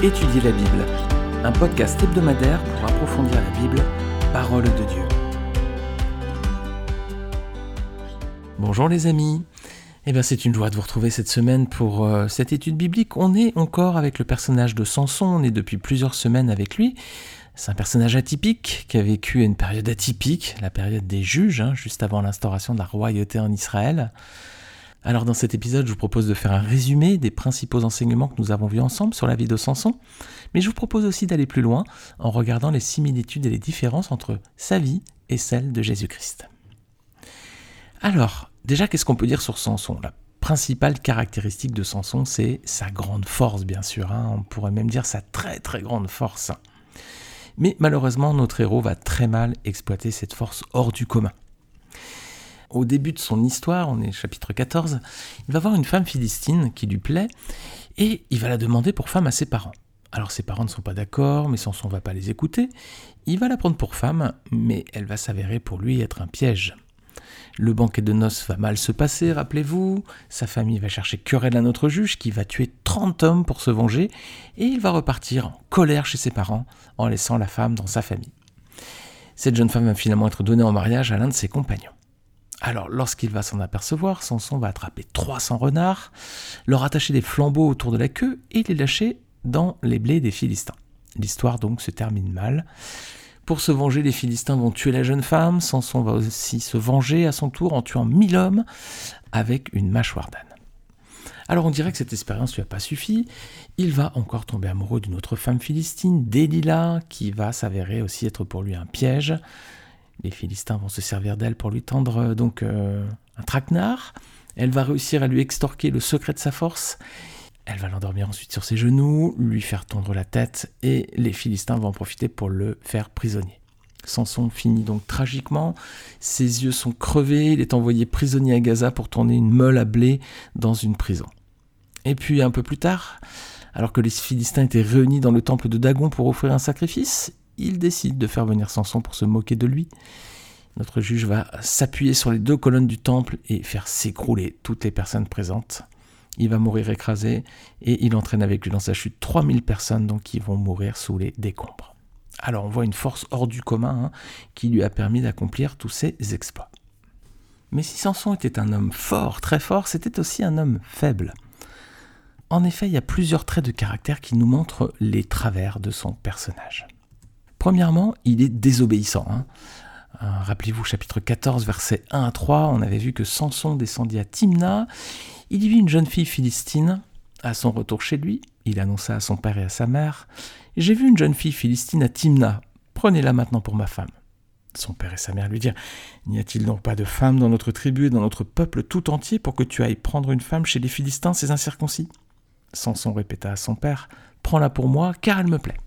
Étudier la Bible, un podcast hebdomadaire pour approfondir la Bible, parole de Dieu. Bonjour les amis. Eh bien, c'est une joie de vous retrouver cette semaine pour euh, cette étude biblique. On est encore avec le personnage de Samson, on est depuis plusieurs semaines avec lui. C'est un personnage atypique qui a vécu une période atypique, la période des juges, hein, juste avant l'instauration de la royauté en Israël. Alors dans cet épisode, je vous propose de faire un résumé des principaux enseignements que nous avons vus ensemble sur la vie de Samson, mais je vous propose aussi d'aller plus loin en regardant les similitudes et les différences entre sa vie et celle de Jésus-Christ. Alors, déjà, qu'est-ce qu'on peut dire sur Samson? La principale caractéristique de Samson, c'est sa grande force, bien sûr. Hein. on pourrait même dire sa très très grande force. Mais malheureusement, notre héros va très mal exploiter cette force hors du commun. Au début de son histoire, on est chapitre 14, il va voir une femme philistine qui lui plaît et il va la demander pour femme à ses parents. Alors ses parents ne sont pas d'accord, mais Samson ne va pas les écouter. Il va la prendre pour femme, mais elle va s'avérer pour lui être un piège. Le banquet de noces va mal se passer, rappelez-vous. Sa famille va chercher querelle à notre juge qui va tuer 30 hommes pour se venger et il va repartir en colère chez ses parents en laissant la femme dans sa famille. Cette jeune femme va finalement être donnée en mariage à l'un de ses compagnons. Alors, lorsqu'il va s'en apercevoir, Samson va attraper 300 renards, leur attacher des flambeaux autour de la queue et les lâcher dans les blés des Philistins. L'histoire donc se termine mal. Pour se venger, les Philistins vont tuer la jeune femme. Samson va aussi se venger à son tour en tuant mille hommes avec une mâchoire d'âne. Alors on dirait que cette expérience lui a pas suffi. Il va encore tomber amoureux d'une autre femme philistine, Delilah, qui va s'avérer aussi être pour lui un piège. Les Philistins vont se servir d'elle pour lui tendre euh, donc euh, un traquenard. Elle va réussir à lui extorquer le secret de sa force. Elle va l'endormir ensuite sur ses genoux, lui faire tondre la tête, et les Philistins vont en profiter pour le faire prisonnier. Samson finit donc tragiquement, ses yeux sont crevés, il est envoyé prisonnier à Gaza pour tourner une meule à blé dans une prison. Et puis un peu plus tard, alors que les Philistins étaient réunis dans le temple de Dagon pour offrir un sacrifice, il décide de faire venir Samson pour se moquer de lui. Notre juge va s'appuyer sur les deux colonnes du temple et faire s'écrouler toutes les personnes présentes. Il va mourir écrasé et il entraîne avec lui dans sa chute 3000 personnes donc qui vont mourir sous les décombres. Alors on voit une force hors du commun hein, qui lui a permis d'accomplir tous ces exploits. Mais si Samson était un homme fort, très fort, c'était aussi un homme faible. En effet, il y a plusieurs traits de caractère qui nous montrent les travers de son personnage. Premièrement, il est désobéissant. Hein. Euh, rappelez-vous, chapitre 14, versets 1 à 3, on avait vu que Samson descendit à Timna. Il y vit une jeune fille philistine. À son retour chez lui, il annonça à son père et à sa mère J'ai vu une jeune fille philistine à Timna. Prenez-la maintenant pour ma femme. Son père et sa mère lui dirent N'y a-t-il donc pas de femme dans notre tribu et dans notre peuple tout entier pour que tu ailles prendre une femme chez les Philistins, ces incirconcis? Samson répéta à son père Prends-la pour moi, car elle me plaît.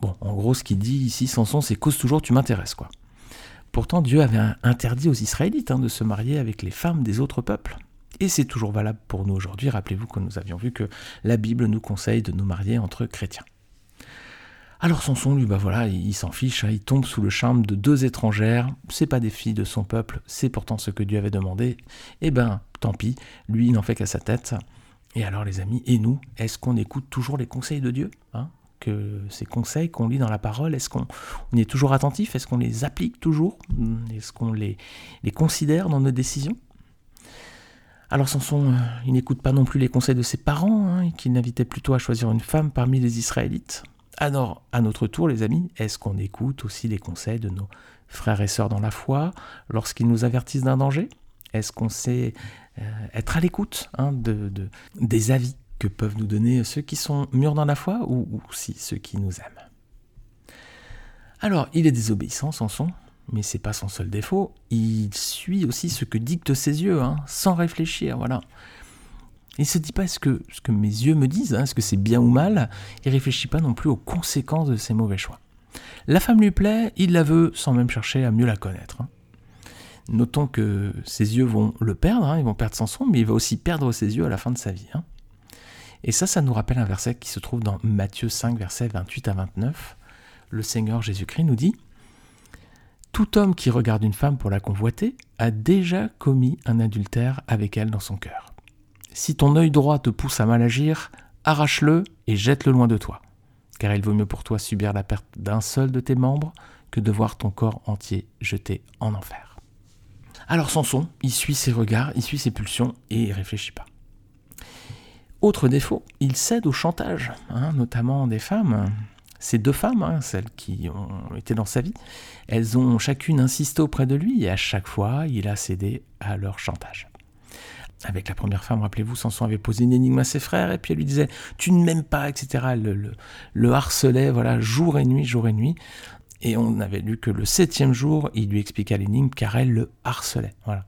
Bon, en gros, ce qu'il dit ici, Samson, c'est cause toujours tu m'intéresses, quoi. Pourtant, Dieu avait interdit aux Israélites hein, de se marier avec les femmes des autres peuples. Et c'est toujours valable pour nous aujourd'hui. Rappelez-vous que nous avions vu que la Bible nous conseille de nous marier entre chrétiens. Alors Samson, lui, bah voilà, il, s'en fiche, hein, il tombe sous le charme de deux étrangères. C'est pas des filles de son peuple, c'est pourtant ce que Dieu avait demandé. Eh ben, tant pis, lui, il n'en fait qu'à sa tête. Et alors, les amis, et nous, est-ce qu'on écoute toujours les conseils de Dieu hein? Que ces conseils qu'on lit dans la parole, est-ce qu'on est toujours attentif? Est-ce qu'on les applique toujours? Est-ce qu'on les, considère dans nos décisions? Alors Samson, euh, il n'écoute pas non plus les conseils de ses parents, hein, qui l'invitaient plutôt à choisir une femme parmi les Israélites. Alors, à notre tour, les amis, est-ce qu'on écoute aussi les conseils de nos frères et sœurs dans la foi lorsqu'ils nous avertissent d'un danger? Est-ce qu'on sait euh, être à l'écoute hein, de, des avis que peuvent nous donner ceux qui sont mûrs dans la foi ou, aussi ceux qui nous aiment. Alors, il est désobéissant, Samson, mais c'est pas son seul défaut. Il suit aussi ce que dictent ses yeux, hein, sans réfléchir, voilà. Il se dit pas ce que, ce que mes yeux me disent, hein, est-ce que c'est bien ou mal. Il réfléchit pas non plus aux conséquences de ses mauvais choix. La femme lui plaît, il la veut sans même chercher à mieux la connaître. Hein. Notons que ses yeux vont le perdre, ils vont perdre Samson, mais il va aussi perdre ses yeux à la fin de sa vie. Et ça, ça nous rappelle un verset qui se trouve dans Matthieu 5, versets 28 à 29. Le Seigneur Jésus-Christ nous dit Tout homme qui regarde une femme pour la convoiter a déjà commis un adultère avec elle dans son cœur. Si ton œil droit te pousse à mal agir, arrache-le et jette-le loin de toi, car il vaut mieux pour toi subir la perte d'un seul de tes membres que de voir ton corps entier jeté en enfer. Alors Samson, il suit ses regards, il suit ses pulsions et il réfléchit pas. Autre défaut, il cède au chantage, hein, notamment des femmes. Ces deux femmes, hein, celles qui ont été dans sa vie, elles ont chacune insisté auprès de lui et à chaque fois, il a cédé à leur chantage. Avec la première femme, rappelez-vous, Samson avait posé une énigme à ses frères et puis elle lui disait Tu ne m'aimes pas, etc. Le, le, harcelait, voilà, jour et nuit, jour et nuit. Et on avait lu que le septième jour, il lui expliqua l'énigme car elle le harcelait. Voilà.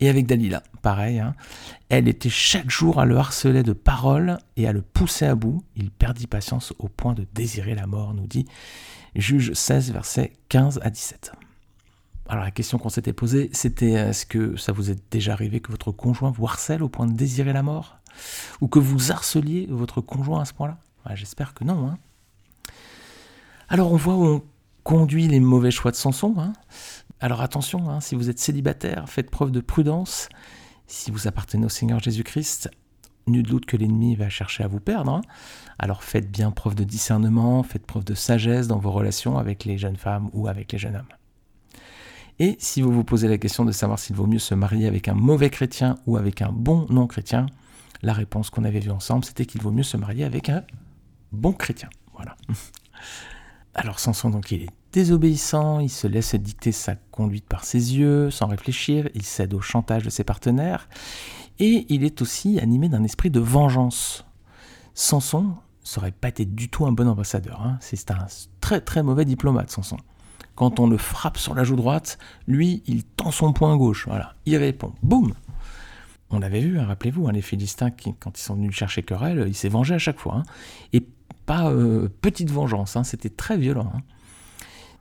Et avec Dalila, pareil, hein. elle était chaque jour à le harceler de paroles et à le pousser à bout. Il perdit patience au point de désirer la mort, nous dit Juge 16, versets 15 à 17. Alors la question qu'on s'était posée, c'était est-ce que ça vous est déjà arrivé que votre conjoint vous harcèle au point de désirer la mort? Ou que vous harceliez votre conjoint à ce point-là? J'espère que non. Hein. Alors on voit où on conduit les mauvais choix de Samson. Hein. Alors attention, hein, si vous êtes célibataire, faites preuve de prudence. Si vous appartenez au Seigneur Jésus-Christ, nul doute que l'ennemi va chercher à vous perdre. Hein. Alors faites bien preuve de discernement, faites preuve de sagesse dans vos relations avec les jeunes femmes ou avec les jeunes hommes. Et si vous vous posez la question de savoir s'il vaut mieux se marier avec un mauvais chrétien ou avec un bon non-chrétien, la réponse qu'on avait vue ensemble, c'était qu'il vaut mieux se marier avec un bon chrétien. Voilà. Alors Samson, donc, il est désobéissant, il se laisse dicter sa conduite par ses yeux, sans réfléchir, il cède au chantage de ses partenaires, et il est aussi animé d'un esprit de vengeance. Samson serait pas du tout un bon ambassadeur, hein. c'est un très très mauvais diplomate, Samson. Quand on le frappe sur la joue droite, lui, il tend son poing gauche, voilà, il répond, boum On l'avait vu, hein, rappelez-vous, hein, les Philistins, qui, quand ils sont venus chercher querelle, il s'est vengé à chaque fois. Et pas euh, petite vengeance, hein, c'était très violent. Hein.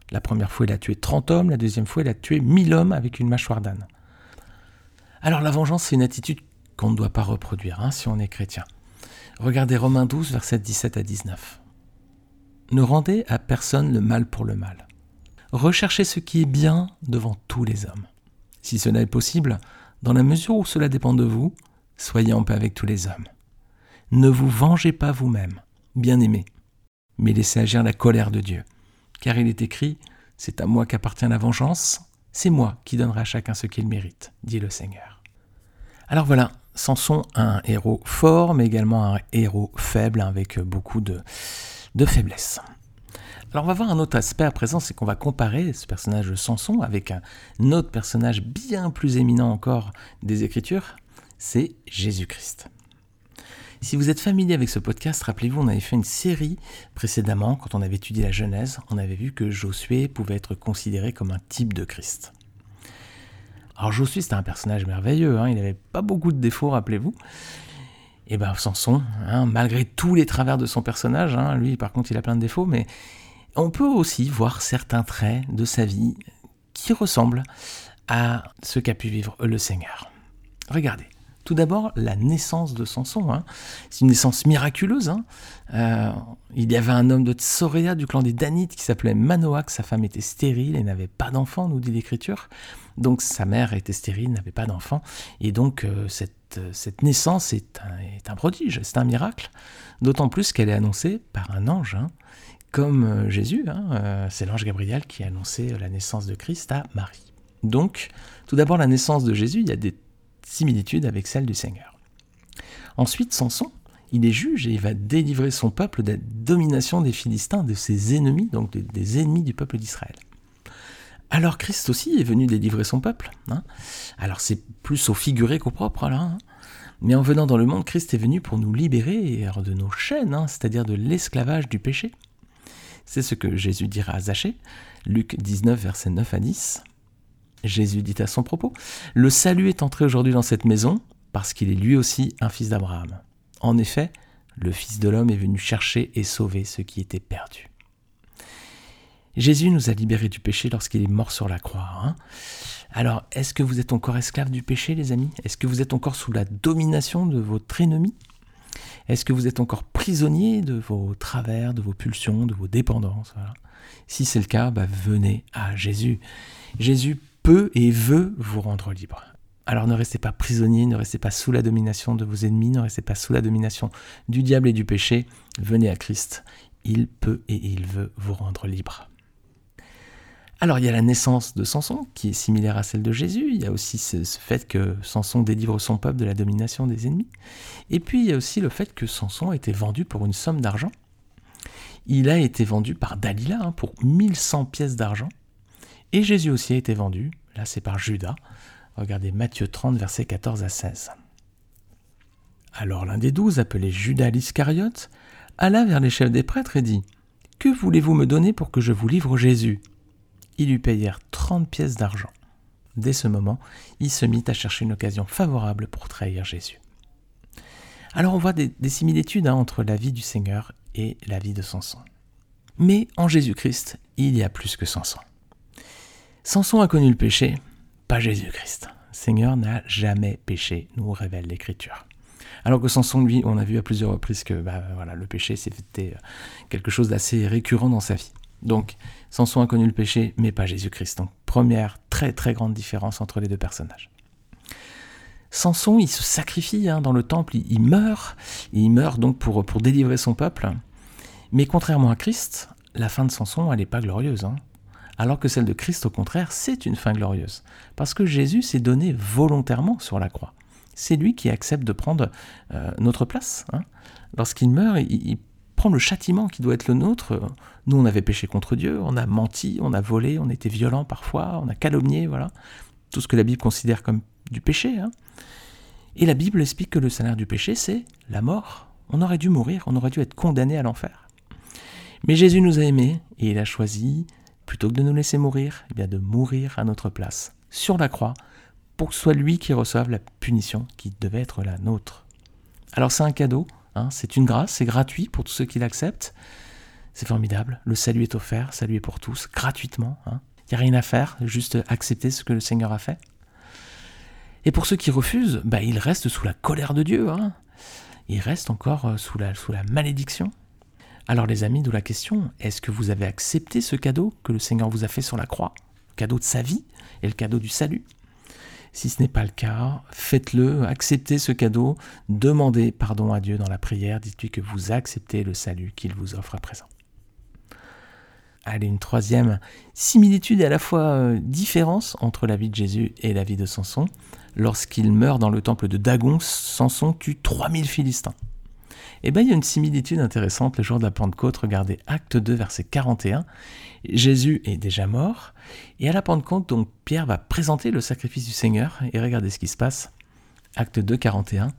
La première fois, il a tué 30 hommes, la deuxième fois, il a tué 1000 hommes avec une mâchoire d'âne. Alors la vengeance, c'est une attitude qu'on ne doit pas reproduire hein, si on est chrétien. Regardez Romains 12, versets 17 à 19. Ne rendez à personne le mal pour le mal. Recherchez ce qui est bien devant tous les hommes. Si cela est possible, dans la mesure où cela dépend de vous, soyez en paix avec tous les hommes. Ne vous vengez pas vous-même, bien-aimés, mais laissez agir la colère de Dieu. Car il est écrit, C'est à moi qu'appartient la vengeance, c'est moi qui donnerai à chacun ce qu'il mérite, dit le Seigneur. Alors voilà, Samson, un héros fort, mais également un héros faible, avec beaucoup de, de faiblesse. Alors on va voir un autre aspect à présent, c'est qu'on va comparer ce personnage de Samson avec un autre personnage bien plus éminent encore des Écritures, c'est Jésus-Christ. Si vous êtes familier avec ce podcast, rappelez-vous, on avait fait une série précédemment, quand on avait étudié la Genèse, on avait vu que Josué pouvait être considéré comme un type de Christ. Alors Josué, c'était un personnage merveilleux, hein, il n'avait pas beaucoup de défauts, rappelez-vous. Et bien Samson, hein, malgré tous les travers de son personnage, hein, lui par contre il a plein de défauts, mais on peut aussi voir certains traits de sa vie qui ressemblent à ce qu'a pu vivre le Seigneur. Regardez. Tout d'abord, la naissance de Samson. Hein. C'est une naissance miraculeuse. Hein. Euh, il y avait un homme de Tsoréa du clan des Danites qui s'appelait Manoach. Sa femme était stérile et n'avait pas d'enfant, nous dit l'Écriture. Donc sa mère était stérile, n'avait pas d'enfant. Et donc euh, cette, cette, naissance est un, prodige, c'est un miracle. D'autant plus qu'elle est annoncée par un ange. Hein. Comme euh, Jésus, c'est l'ange Gabriel qui a annoncé la naissance de Christ à Marie. Donc, tout d'abord, la naissance de Jésus, il y a des similitude avec celle du Seigneur. Ensuite, Samson, il est juge et il va délivrer son peuple de la domination des Philistins, de ses ennemis, donc des ennemis du peuple d'Israël. Alors Christ aussi est venu délivrer son peuple. Hein. Alors c'est plus au figuré qu'au propre là. Hein. Mais en venant dans le monde, Christ est venu pour nous libérer de nos chaînes, hein, c'est-à-dire de l'esclavage du péché. C'est ce que Jésus dira à Zachée, Luc 19, versets 9 à 10. Jésus dit à son propos, Le salut est entré aujourd'hui dans cette maison parce qu'il est lui aussi un fils d'Abraham. En effet, le Fils de l'homme est venu chercher et sauver ce qui était perdu. Jésus nous a libérés du péché lorsqu'il est mort sur la croix. Hein. Alors, est-ce que vous êtes encore esclave du péché, les amis? Est-ce que vous êtes encore sous la domination de votre ennemi? Est-ce que vous êtes encore prisonnier de vos travers, de vos pulsions, de vos dépendances Si c'est le cas, bah, venez à Jésus. Jésus peut et veut vous rendre libre. Alors ne restez pas prisonnier, ne restez pas sous la domination de vos ennemis, ne restez pas sous la domination du diable et du péché. Venez à Christ, il peut et il veut vous rendre libre. Alors il y a la naissance de Samson qui est similaire à celle de Jésus, il y a aussi ce, fait que Samson délivre son peuple de la domination des ennemis, et puis il y a aussi le fait que Samson a été vendu pour une somme d'argent. Il a été vendu par Dalila hein, pour 1100 pièces d'argent, et Jésus aussi a été vendu, là c'est par Judas, Regardez Matthieu 30, versets 14 à 16. Alors l'un des douze, appelé Judas l'Iscariote, alla vers les chefs des prêtres et dit Que voulez-vous me donner pour que je vous livre Jésus? Ils lui payèrent trente pièces d'argent. Dès ce moment, il se mit à chercher une occasion favorable pour trahir Jésus. Alors on voit des, similitudes hein, entre la vie du Seigneur et la vie de Samson. Mais en Jésus-Christ, il y a plus que Samson. Samson a connu le péché, pas Jésus-Christ. Seigneur n'a jamais péché, nous révèle l'Écriture. Alors que Samson, lui, on a vu à plusieurs reprises que bah, le péché, c'était euh, quelque chose d'assez récurrent dans sa vie. Donc, Samson a connu le péché, mais pas Jésus-Christ. Donc, première très très grande différence entre les deux personnages. Samson, il se sacrifie hein, dans le temple, il, meurt, il meurt donc pour, pour délivrer son peuple. Mais contrairement à Christ, la fin de Samson, elle n'est pas glorieuse. Hein alors que celle de Christ, au contraire, c'est une fin glorieuse, parce que Jésus s'est donné volontairement sur la croix. C'est lui qui accepte de prendre euh, notre place. Hein. Lorsqu'il meurt, il, prend le châtiment qui doit être le nôtre. Nous, on avait péché contre Dieu, on a menti, on a volé, on était violent parfois, on a calomnié, voilà. Tout ce que la Bible considère comme du péché. Hein. Et la Bible explique que le salaire du péché, c'est la mort. On aurait dû mourir, on aurait dû être condamné à l'enfer. Mais Jésus nous a aimés et il a choisi plutôt que de nous laisser mourir, eh bien de mourir à notre place, sur la croix, pour que ce soit lui qui reçoive la punition qui devait être la nôtre. Alors c'est un cadeau, hein, c'est une grâce, c'est gratuit pour tous ceux qui l'acceptent. C'est formidable, le salut est offert, salut est pour tous, gratuitement. Il hein. n'y a rien à faire, juste accepter ce que le Seigneur a fait. Et pour ceux qui refusent, bah, ils restent sous la colère de Dieu. Hein. Ils restent encore euh, sous la malédiction. Alors les amis, d'où la question, est-ce que vous avez accepté ce cadeau que le Seigneur vous a fait sur la croix, le cadeau de sa vie et le cadeau du salut Si ce n'est pas le cas, faites-le, acceptez ce cadeau, demandez pardon à Dieu dans la prière, dites-lui que vous acceptez le salut qu'il vous offre à présent. Allez, une troisième similitude et à la fois euh, différence entre la vie de Jésus et la vie de Samson. Lorsqu'il meurt dans le temple de Dagon, Samson tue 3000 Philistins. Eh bien, il y a une similitude intéressante le jour de la Pentecôte. Regardez Acte 2, verset 41. Jésus est déjà mort. Et à la Pentecôte, donc, Pierre va présenter le sacrifice du Seigneur. Et regardez ce qui se passe. Acte 2, 41.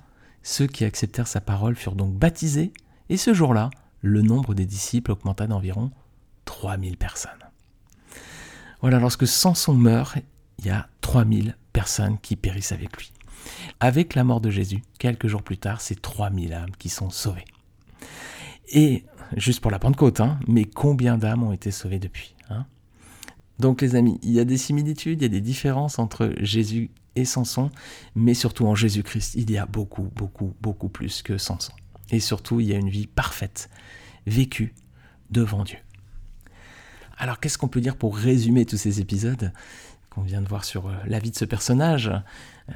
Ceux qui acceptèrent sa parole furent donc baptisés. Et ce jour-là, le nombre des disciples augmenta d'environ 3000 personnes. Voilà, lorsque Samson meurt, il y a 3000 personnes qui périssent avec lui. Avec la mort de Jésus, quelques jours plus tard, c'est 3000 âmes qui sont sauvées. Et, juste pour la Pentecôte, hein, mais combien d'âmes ont été sauvées depuis hein? Donc les amis, il y a des similitudes, il y a des différences entre Jésus et Samson, mais surtout en Jésus-Christ, il y a beaucoup, beaucoup, beaucoup plus que Samson. Et surtout, il y a une vie parfaite, vécue devant Dieu. Alors qu'est-ce qu'on peut dire pour résumer tous ces épisodes? Qu'on vient de voir sur euh, la vie de ce personnage.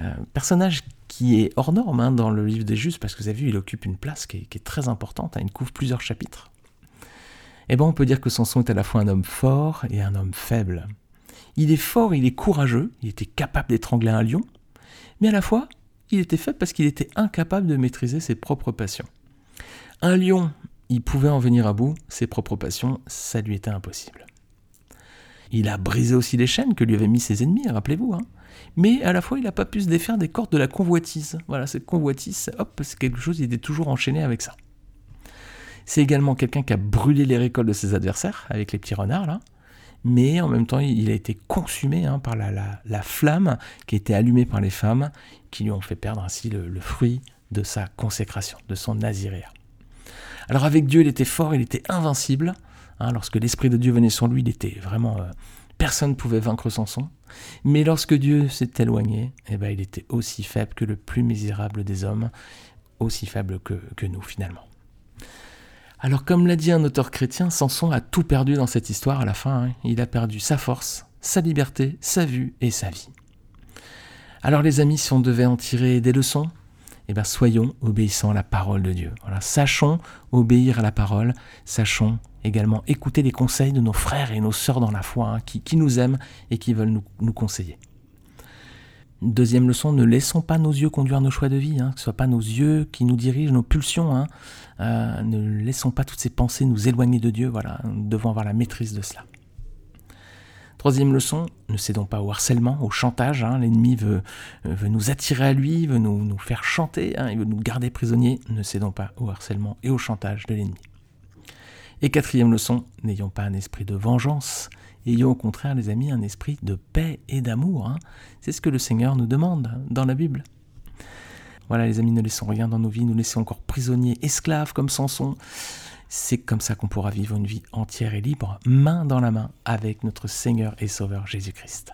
Euh, personnage qui est hors norme hein, dans le livre des Justes, parce que vous avez vu, il occupe une place qui est, très importante, hein, il couvre plusieurs chapitres. Eh bien, on peut dire que Samson est à la fois un homme fort et un homme faible. Il est fort, il est courageux, il était capable d'étrangler un lion, mais à la fois, il était faible parce qu'il était incapable de maîtriser ses propres passions. Un lion, il pouvait en venir à bout, ses propres passions, ça lui était impossible. Il a brisé aussi les chaînes que lui avaient mis ses ennemis, rappelez-vous. Hein. Mais à la fois, il n'a pas pu se défaire des cordes de la convoitise. Voilà, cette convoitise, hop, c'est quelque chose, il était toujours enchaîné avec ça. C'est également quelqu'un qui a brûlé les récoltes de ses adversaires, avec les petits renards, là. Mais en même temps, il a été consumé hein, par la, la, flamme qui a été allumée par les femmes, qui lui ont fait perdre ainsi le, le fruit de sa consécration, de son naziréa. Alors avec Dieu, il était fort, il était invincible, Hein, lorsque l'Esprit de Dieu venait sur lui, il était vraiment... Euh, personne ne pouvait vaincre Samson. Mais lorsque Dieu s'est éloigné, eh ben, il était aussi faible que le plus misérable des hommes, aussi faible que, nous finalement. Alors comme l'a dit un auteur chrétien, Samson a tout perdu dans cette histoire à la fin. Hein. Il a perdu sa force, sa liberté, sa vue et sa vie. Alors les amis, si on devait en tirer des leçons, eh soyons obéissants à la parole de Dieu. Voilà, sachons obéir à la parole, sachons également écouter les conseils de nos frères et nos sœurs dans la foi, hein, qui, nous aiment et qui veulent nous, conseiller. Deuxième leçon, ne laissons pas nos yeux conduire nos choix de vie, hein, que ce ne soit pas nos yeux qui nous dirigent, nos pulsions. Hein. Euh, ne laissons pas toutes ces pensées nous éloigner de Dieu. Voilà, nous devons avoir la maîtrise de cela. Troisième leçon, ne cédons pas au harcèlement, au chantage. Hein. L'ennemi veut, veut, nous attirer à lui, veut nous, faire chanter, hein. il veut nous garder prisonniers. Ne cédons pas au harcèlement et au chantage de l'ennemi. Et quatrième leçon, n'ayons pas un esprit de vengeance, ayons au contraire, les amis, un esprit de paix et d'amour. Hein. C'est ce que le Seigneur nous demande dans la Bible. Voilà les amis, ne laissons rien dans nos vies, nous laissons encore prisonniers, esclaves comme Samson. C'est comme ça qu'on pourra vivre une vie entière et libre, main dans la main, avec notre Seigneur et Sauveur Jésus-Christ.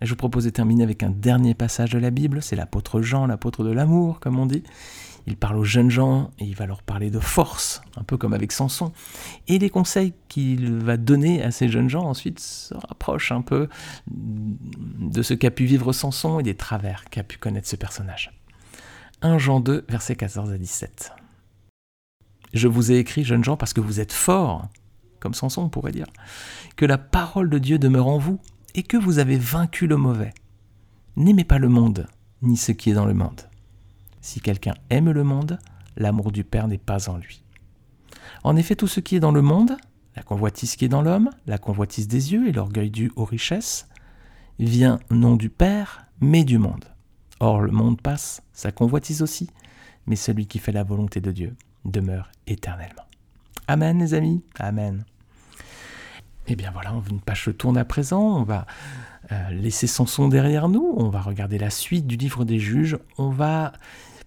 Je vous propose de terminer avec un dernier passage de la Bible, c'est l'apôtre Jean, l'apôtre de l'amour, comme on dit. Il parle aux jeunes gens et il va leur parler de force, un peu comme avec Samson. Et les conseils qu'il va donner à ces jeunes gens ensuite se rapprochent un peu de ce qu'a pu vivre Samson et des travers qu'a pu connaître ce personnage. 1 Jean 2, versets 14 à 17. Je vous ai écrit, jeunes gens, parce que vous êtes forts, comme Samson on pourrait dire, que la parole de Dieu demeure en vous et que vous avez vaincu le mauvais. N'aimez pas le monde, ni ce qui est dans le monde. Si quelqu'un aime le monde, l'amour du Père n'est pas en lui. En effet, tout ce qui est dans le monde, la convoitise qui est dans l'homme, la convoitise des yeux et l'orgueil dû aux richesses, vient non du Père, mais du monde. Or, le monde passe, sa convoitise aussi, mais celui qui fait la volonté de Dieu demeure éternellement. Amen les amis, Amen. Eh bien voilà, une page tourne à présent, on va euh, laisser son derrière nous, on va regarder la suite du livre des juges, on va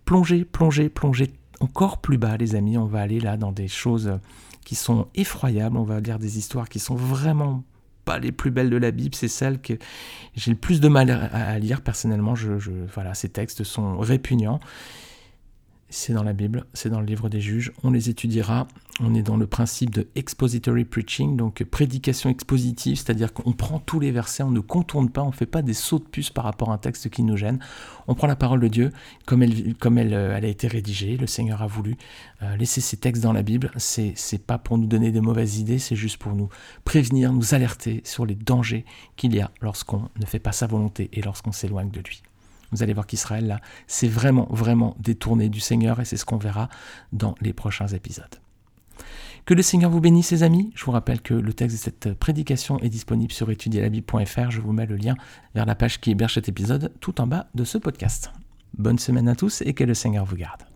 plonger, plonger, plonger encore plus bas les amis, on va aller là dans des choses qui sont effroyables, on va lire des histoires qui sont vraiment pas les plus belles de la Bible, c'est celles que j'ai le plus de mal à, lire personnellement, voilà, ces textes sont répugnants c'est dans la Bible, c'est dans le livre des juges, on les étudiera. On est dans le principe de expository preaching, donc prédication expositive, c'est-à-dire qu'on prend tous les versets, on ne contourne pas, on ne fait pas des sauts de puce par rapport à un texte qui nous gêne. On prend la parole de Dieu comme elle, euh, a été rédigée, le Seigneur a voulu euh, laisser ces textes dans la Bible. C'est, c'est pas pour nous donner des mauvaises idées, c'est juste pour nous prévenir, nous alerter sur les dangers qu'il y a lorsqu'on ne fait pas sa volonté et lorsqu'on s'éloigne de lui. Vous allez voir qu'Israël, là, c'est vraiment, vraiment détourné du Seigneur et c'est ce qu'on verra dans les prochains épisodes. Que le Seigneur vous bénisse, les amis. Je vous rappelle que le texte de cette prédication est disponible sur étudierlabible.fr. Je vous mets le lien vers la page qui héberge cet épisode tout en bas de ce podcast. Bonne semaine à tous et que le Seigneur vous garde.